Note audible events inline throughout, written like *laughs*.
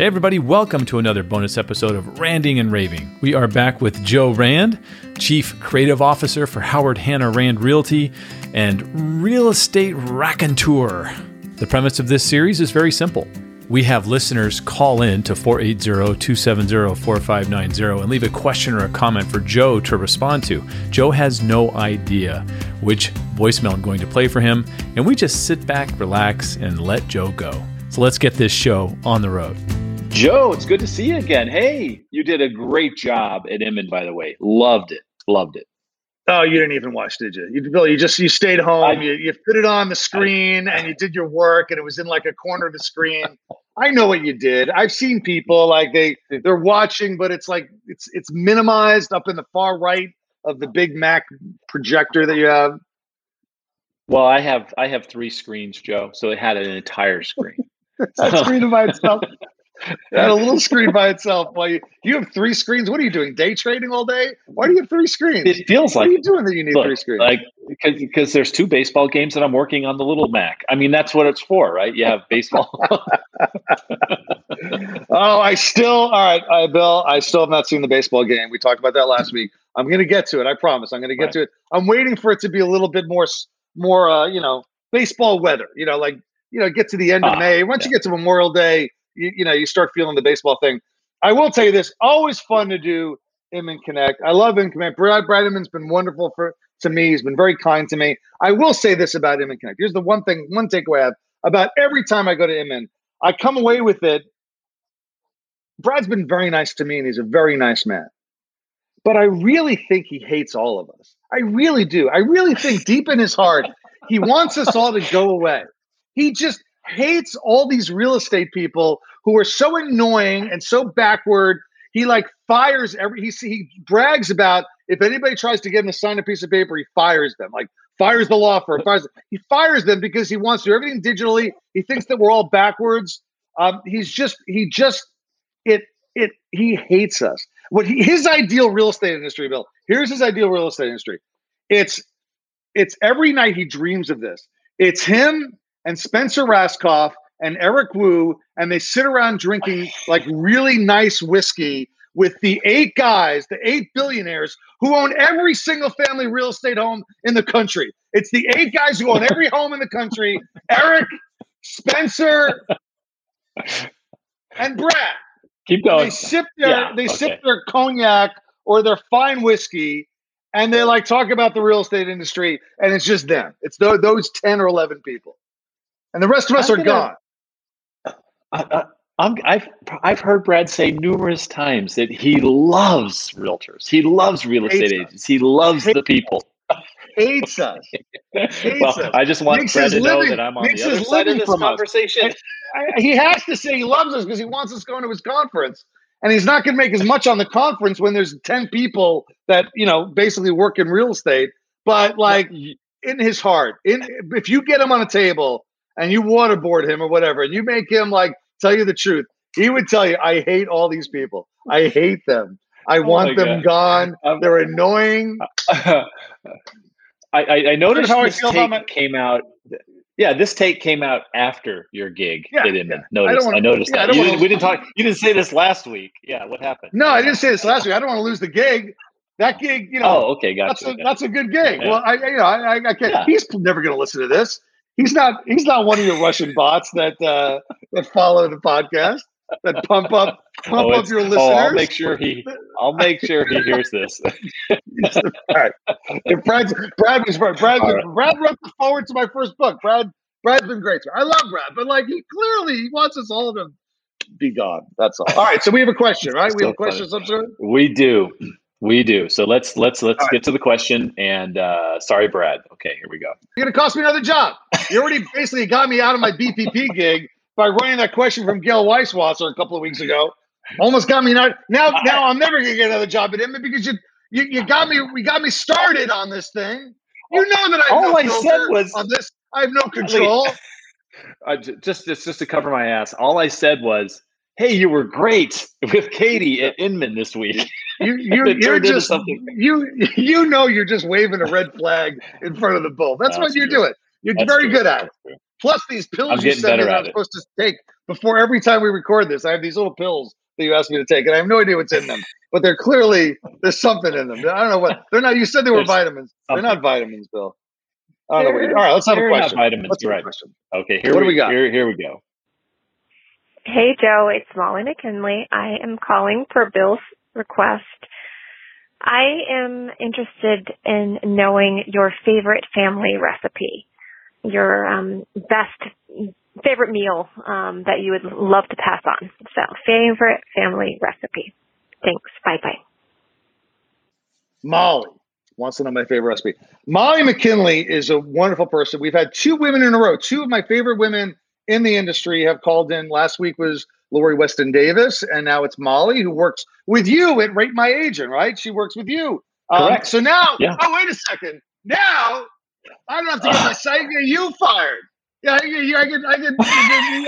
Hey, everybody, welcome to another bonus episode of Randing and Raving. We are back with Joe Rand, Chief Creative Officer for Howard Hanna Rand Realty and Real Estate Raconteur. The premise of this series is very simple. We have listeners call in to 480 270 4590 and leave a question or a comment for Joe to respond to. Joe has no idea which voicemail I'm going to play for him, and we just sit back, relax, and let Joe go. So let's get this show on the road. Joe, it's good to see you again. Hey, you did a great job at Inman, by the way. Loved it. Loved it. Oh, you didn't even watch, did you? You, Bill, you just you stayed home. I, you, you put it on the screen I, and you did your work, and it was in like a corner of the screen. I know what you did. I've seen people like they they're watching, but it's like it's it's minimized up in the far right of the big Mac projector that you have. Well, I have I have three screens, Joe, so it had an entire screen. *laughs* that screen by *laughs* itself. *laughs* a little screen by itself. Why you, you have three screens? What are you doing? Day trading all day? Why do you have three screens? It feels what like. What are you doing that you need look, three screens? Like because because there's two baseball games that I'm working on the little Mac. I mean that's what it's for, right? You have baseball. *laughs* oh, I still all right, all right, Bill. I still have not seen the baseball game. We talked about that last week. I'm going to get to it. I promise. I'm going to get right. to it. I'm waiting for it to be a little bit more more uh, you know baseball weather. You know, like you know, get to the end of uh, May. Once yeah. you get to Memorial Day you, you know, you start feeling the baseball thing. I will tell you this: always fun to do Inman Connect. I love Inman Connect. Brad Bradenman's been wonderful for to me. He's been very kind to me. I will say this about Inman Connect. Here's the one thing, one takeaway I have about every time I go to Inman, I come away with it. Brad's been very nice to me, and he's a very nice man. But I really think he hates all of us. I really do. I really think deep in his heart, he wants us all to go away. He just hates all these real estate people who are so annoying and so backward. He like fires every he he brags about if anybody tries to get him to sign a piece of paper, he fires them. Like fires the law firm, fires he fires them because he wants to do everything digitally. He thinks that we're all backwards. Um, he's just he just it it he hates us. What he, his ideal real estate industry, Bill. Here's his ideal real estate industry. It's it's every night he dreams of this. It's him and Spencer Rascoff and Eric Wu, and they sit around drinking like really nice whiskey with the eight guys, the eight billionaires who own every single family real estate home in the country. It's the eight guys who own every home in the country Eric, Spencer, and Brad. Keep going. They sip their yeah, they okay. sip their cognac or their fine whiskey, and they like talk about the real estate industry, and it's just them. It's th- those ten or eleven people and the rest of us I'm are gonna, gone. I, I, I've I've heard Brad say numerous times that he loves realtors. He loves real estate Hates agents. He loves Hates the people. Hates us. *laughs* Hates well, us. I just want makes Brad to living, know that I'm on the other side of this conversation. He has to say he loves us because he wants us going to his conference. And he's not going to make as much on the conference when there's 10 people that, you know, basically work in real estate. But like in his heart, in if you get him on a table and you waterboard him or whatever, and you make him like tell you the truth, he would tell you, I hate all these people. I hate them. I oh want them God. gone. Um, They're annoying. *laughs* I, I, I noticed how this I take my- came out. Yeah, this take came out after your gig. Yeah, did yeah. Notice, I, wanna, I, noticed yeah, that. I you didn't, we didn't talk. You didn't say this last week. Yeah, what happened? No, I didn't say this last week. I don't want to lose the gig. That gig, you know. Oh, okay, gotcha. That's a, that's a good gig. Yeah. Well, I, you know, I, I can't. Yeah. He's never going to listen to this he's not he's not one of your Russian bots that uh, that follow the podcast that pump up pump oh, up your listeners. Oh, I'll make sure he I'll make sure he hears this. *laughs* All right. If Brad Brad was Brad Brad, right. Brad wrote the forward to my first book. Brad Brad's been great. I love Brad, but like he clearly he wants us all to be gone. That's all. All right, so we have a question, right? we have a question some sort. We do. We do. So let's let's let's All get right. to the question. And uh, sorry, Brad. Okay, here we go. You're gonna cost me another job. You already basically got me out of my BPP gig by running that question from Gail Weisswasser a couple of weeks ago. Almost got me not now. Now I'm never gonna get another job at Inman because you, you you got me. We got me started on this thing. You know that I all no I said was on this. I have no control. *laughs* Uh, just just just to cover my ass. All I said was hey, you were great with Katie at Inman this week. You *laughs* you you're just you you know you're just waving a red flag in front of the bull. That's, That's what you're true. doing. You're That's very true. good at it. Plus these pills you send me that I'm supposed to take before every time we record this. I have these little pills that you asked me to take, and I have no idea what's in them. But they're clearly there's something in them. I don't know what they're not. You said they were there's vitamins. Something. They're not vitamins, Bill. I don't know what all right, let's have a question. vitamins, let's right. Question. Okay, here what we, do we got? Here, here we go. Hey, Joe, it's Molly McKinley. I am calling for Bill's request. I am interested in knowing your favorite family recipe, your um, best favorite meal um, that you would love to pass on. So, favorite family recipe. Thanks. Bye bye. Molly wants to know my favorite recipe. Molly McKinley is a wonderful person. We've had two women in a row, two of my favorite women in the industry have called in. Last week was Lori Weston Davis, and now it's Molly who works with you at Rate My Agent, right? She works with you. Um, Correct. Um, so now, yeah. oh, wait a second. Now I don't have to get my get you fired. Yeah, I, I, I can, I can,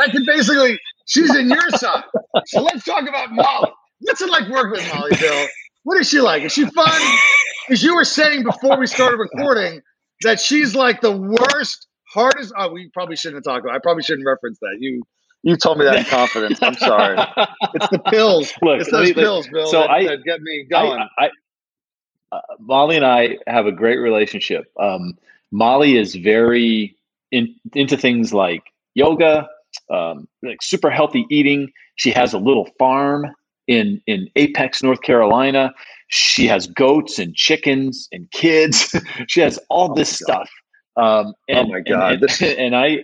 I can basically, she's in your side. So let's talk about Molly. What's it like working with Molly, Bill? What is she like? Is she fun? Because you were saying before we started recording that she's like the worst hardest. Oh, we probably shouldn't talk about. I probably shouldn't reference that. You you told me that in confidence. I'm sorry. it's the pills. *laughs* Look, it's those me, pills, Bill. So that, I that get me going. I, I, uh, Molly and I have a great relationship. Um, Molly is very in, into things like yoga, um, like super healthy eating. She has a little farm in in Apex, North Carolina. She has goats and chickens and kids. *laughs* she has all oh this stuff. Um, and, oh my god! And, and, *laughs* and I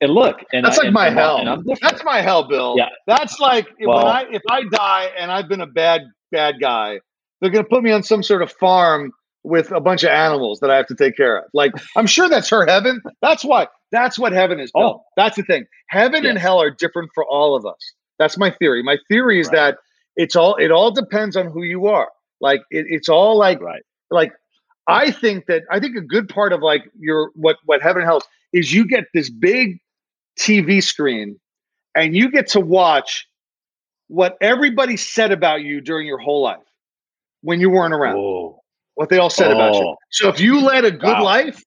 and look, and that's I, like my hell. That's my hell, Bill. Yeah, that's like well, when I if I die and I've been a bad bad guy, they're gonna put me on some sort of farm with a bunch of animals that I have to take care of. Like I'm sure that's her heaven. That's why. That's what heaven is. Bill. Oh, that's the thing. Heaven yes. and hell are different for all of us. That's my theory. My theory is right. that it's all it all depends on who you are. Like it, it's all like right. like I think that I think a good part of like your what what heaven helps is you get this big TV screen and you get to watch what everybody said about you during your whole life when you weren't around. Whoa. What they all said oh. about you. Oh. So if you led a good wow. life,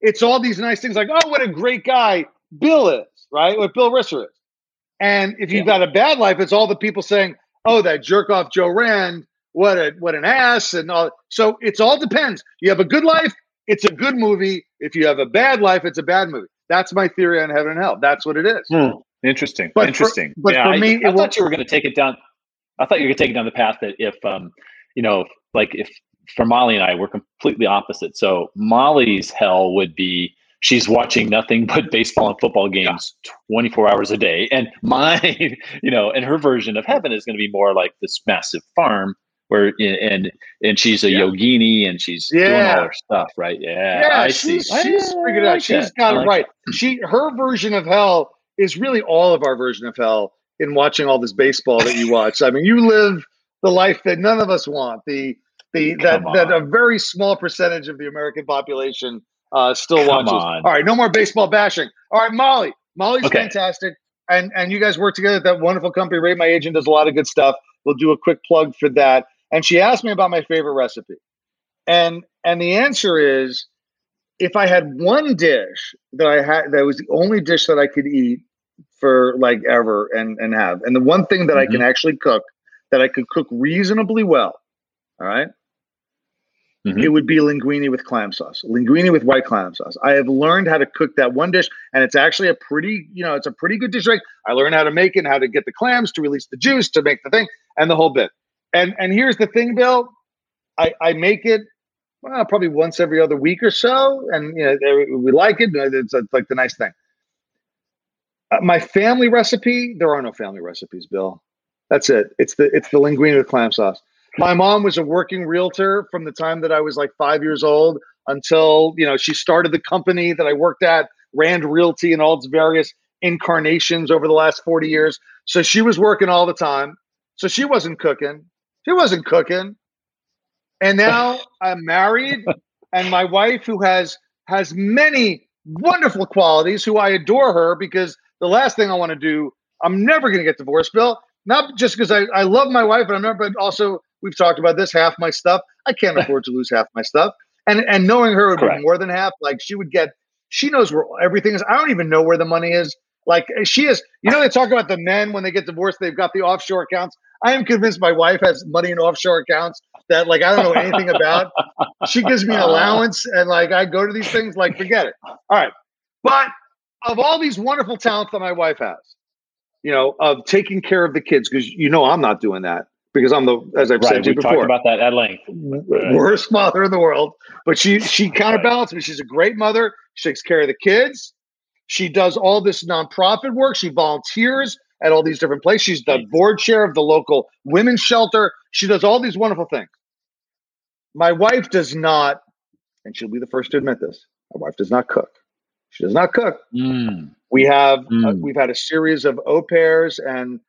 it's all these nice things like, oh, what a great guy Bill is, right? What Bill Risser is. And if you've yeah. got a bad life, it's all the people saying, oh, that jerk off Joe Rand what a what an ass and all. So it's all depends. You have a good life, it's a good movie. If you have a bad life, it's a bad movie. That's my theory on heaven and hell. That's what it is. Hmm. Interesting. But Interesting. For, but yeah, for me, I, I thought you were going to take it down. I thought you were going to take it down the path that if, um, you know, like if for Molly and I, we're completely opposite. So Molly's hell would be she's watching nothing but baseball and football games yeah. 24 hours a day, and mine, *laughs* you know, and her version of heaven is going to be more like this massive farm where and and she's a yeah. yogini and she's yeah. doing all her stuff, right? Yeah, yeah, I she's, see. She's figured it out. She's that. got it right. She her version of hell is really all of our version of hell in watching all this baseball that you watch. I mean, you live the life that none of us want. The the that that a very small percentage of the American population uh, still Come watches. On. All right, no more baseball bashing. All right, Molly. Molly's okay. fantastic. And and you guys work together at that wonderful company. Rate My Agent does a lot of good stuff. We'll do a quick plug for that and she asked me about my favorite recipe. And and the answer is if I had one dish that I had that was the only dish that I could eat for like ever and and have. And the one thing that mm-hmm. I can mm-hmm. actually cook that I could cook reasonably well, all right? Mm-hmm. It would be linguine with clam sauce. Linguine with white clam sauce. I have learned how to cook that one dish, and it's actually a pretty, you know, it's a pretty good dish. Right? I learned how to make it, how to get the clams to release the juice, to make the thing, and the whole bit. And and here's the thing, Bill. I, I make it well, probably once every other week or so, and you know we like it. It's, it's like the nice thing. Uh, my family recipe. There are no family recipes, Bill. That's it. It's the it's the linguine with clam sauce. My mom was a working realtor from the time that I was like five years old until you know she started the company that I worked at, Rand Realty, and all its various incarnations over the last forty years. So she was working all the time. So she wasn't cooking. She wasn't cooking. And now *laughs* I'm married, and my wife, who has has many wonderful qualities, who I adore her because the last thing I want to do, I'm never going to get divorced, Bill. Not just because I, I love my wife, but I'm never, but also we've talked about this half my stuff. I can't afford to lose half my stuff. And and knowing her would Correct. be more than half. Like she would get She knows where everything is. I don't even know where the money is. Like she is, you know, they talk about the men when they get divorced, they've got the offshore accounts. I am convinced my wife has money in offshore accounts that like I don't know anything about. She gives me an allowance and like I go to these things, like forget it. All right. But of all these wonderful talents that my wife has, you know, of taking care of the kids, because you know I'm not doing that because I'm the as I've right, said to you before. about that at length. Worst mother in the world, but she she counterbalances me. She's a great mother. She takes care of the kids. She does all this nonprofit work. She volunteers at all these different places. She's the board chair of the local women's shelter. She does all these wonderful things. My wife does not, and she'll be the first to admit this. My wife does not cook. She does not cook. Mm. We have mm. uh, we've had a series of au pairs and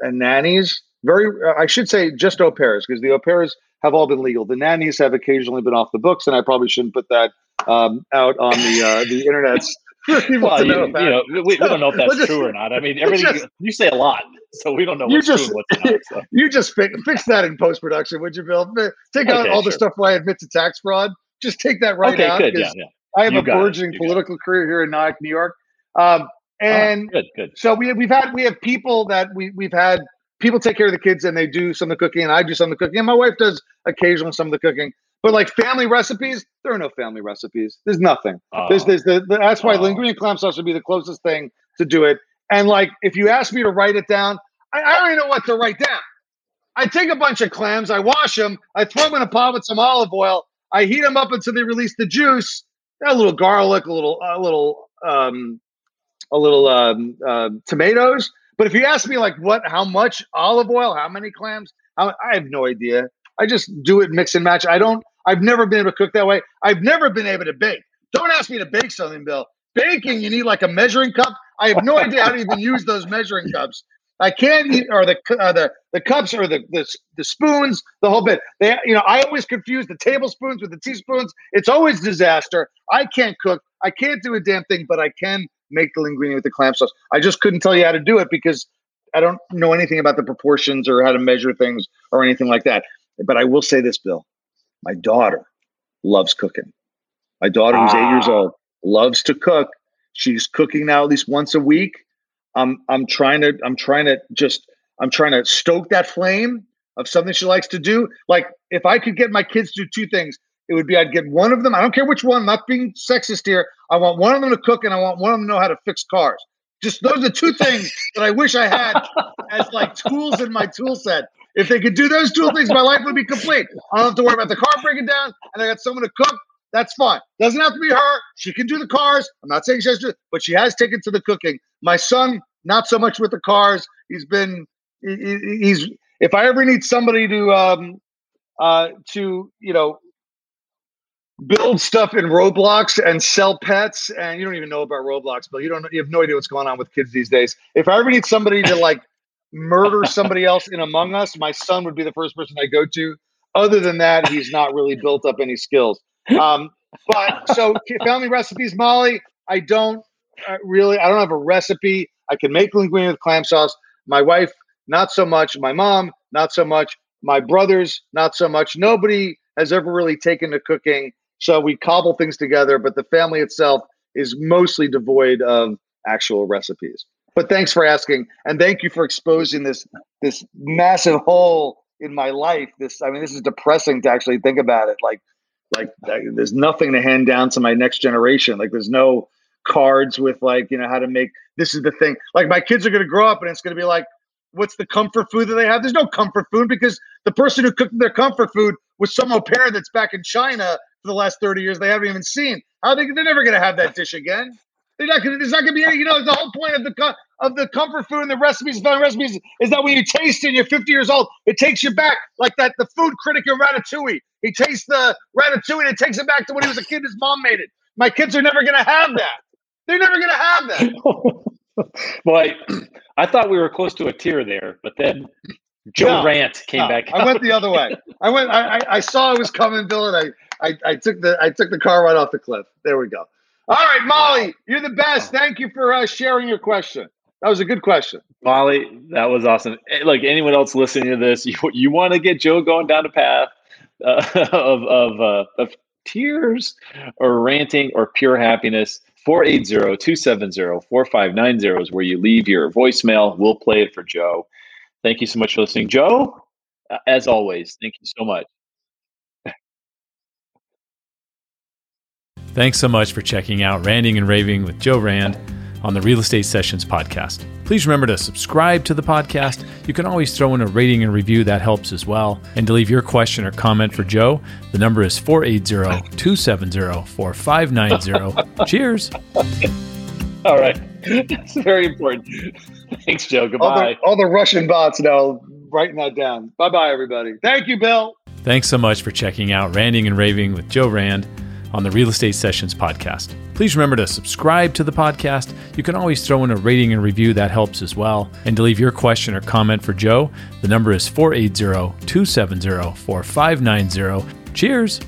and nannies. Very, uh, I should say, just au pairs because the au pairs have all been legal. The nannies have occasionally been off the books, and I probably shouldn't put that um, out on the uh, the internet's *laughs* well, you, know, you know we, we, don't know if *laughs* that's just, true or not. I mean, *laughs* everything just, you say a lot, so we don't know what's just, true what's not. So. You just fix, fix that in post production, would you, Bill? Take out okay, all sure. the stuff where I admit to tax fraud. Just take that right okay, out. Good, yeah, yeah. I have you a burgeoning political career here in Nyack, New York. Um, oh, and oh, good, good. So we we've had we have people that we we've had people take care of the kids and they do some of the cooking and I do some of the cooking and my wife does occasionally some of the cooking. But like family recipes, there are no family recipes. There's nothing. Uh, there's, there's the, the, that's why uh, linguine clam sauce would be the closest thing to do it. And like, if you ask me to write it down, I, I don't even know what to write down. I take a bunch of clams, I wash them, I throw them in a pot with some olive oil, I heat them up until they release the juice. A little garlic, a little, a little, um, a little um, uh, tomatoes. But if you ask me like what, how much olive oil, how many clams, how, I have no idea. I just do it mix and match. I don't I've never been able to cook that way. I've never been able to bake. Don't ask me to bake something, Bill. Baking, you need like a measuring cup. I have no *laughs* idea how to even use those measuring cups. I can't eat, or the uh, the the cups or the, the the spoons, the whole bit. They, you know, I always confuse the tablespoons with the teaspoons. It's always disaster. I can't cook. I can't do a damn thing, but I can make the linguine with the clam sauce. I just couldn't tell you how to do it because I don't know anything about the proportions or how to measure things or anything like that. But I will say this, Bill. My daughter loves cooking. My daughter, who's ah. eight years ah. old, loves to cook. She's cooking now at least once a week. I'm I'm trying to I'm trying to just I'm trying to stoke that flame of something she likes to do. Like if I could get my kids to do two things, it would be I'd get one of them. I don't care which one. Not being sexist here. I want one of them to cook, and I want one of them to know how to fix cars. Just those are the two things that I wish I had as like tools in my tool set. If they could do those two things, my life would be complete. I don't have to worry about the car breaking down, and I got someone to cook. That's fine. Doesn't have to be her. She can do the cars. I'm not saying she has to, but she has taken to the cooking. My son, not so much with the cars. He's been he, he's. If I ever need somebody to um uh to you know build stuff in Roblox and sell pets, and you don't even know about Roblox, but you don't you have no idea what's going on with kids these days. If I ever need somebody to like murder *laughs* somebody else in Among Us, my son would be the first person I go to. Other than that, he's not really built up any skills. Um, but so family recipes, Molly, I don't uh, really, I don't have a recipe. I can make linguine with clam sauce. My wife, not so much. My mom, not so much. My brothers, not so much. Nobody has ever really taken to cooking. So we cobble things together, but the family itself is mostly devoid of actual recipes. But thanks for asking, and thank you for exposing this this massive hole in my life. This, I mean, this is depressing to actually think about it. Like, like there's nothing to hand down to my next generation. Like, there's no cards with like you know how to make. This is the thing. Like, my kids are going to grow up, and it's going to be like, what's the comfort food that they have? There's no comfort food because the person who cooked their comfort food was some au pair that's back in China for the last 30 years they haven't even seen. How they, they're never going to have that dish again. They're not gonna, there's not going to be any, you know, the whole point of the of the comfort food and the recipes, the recipes, is that when you taste it and you're 50 years old, it takes you back like that. The food critic in Ratatouille, he tastes the Ratatouille and it takes him back to when he was a kid. His mom made it. My kids are never going to have that. They're never going to have that. *laughs* Boy, *clears throat* I thought we were close to a tear there, but then Joe no, Rant came no, back. I went the other way. I went. I, I, I saw it was coming, Bill, and I, I, I took the I took the car right off the cliff. There we go. All right, Molly, you're the best. Thank you for uh, sharing your question. That was a good question. Molly, that was awesome. Like anyone else listening to this, *laughs* you, you want to get Joe going down the path uh, *laughs* of, of, uh, of tears or ranting or pure happiness, 480 270 4590 is where you leave your voicemail. We'll play it for Joe. Thank you so much for listening. Joe, as always, thank you so much. Thanks so much for checking out Randing and Raving with Joe Rand on the Real Estate Sessions podcast. Please remember to subscribe to the podcast. You can always throw in a rating and review, that helps as well. And to leave your question or comment for Joe, the number is 480 270 4590. *laughs* Cheers. All right. That's very important. Thanks, Joe. Goodbye. All the, all the Russian bots now writing that down. Bye bye, everybody. Thank you, Bill. Thanks so much for checking out Randing and Raving with Joe Rand on the Real Estate Sessions podcast. Please remember to subscribe to the podcast. You can always throw in a rating and review, that helps as well. And to leave your question or comment for Joe, the number is 480 270 4590. Cheers!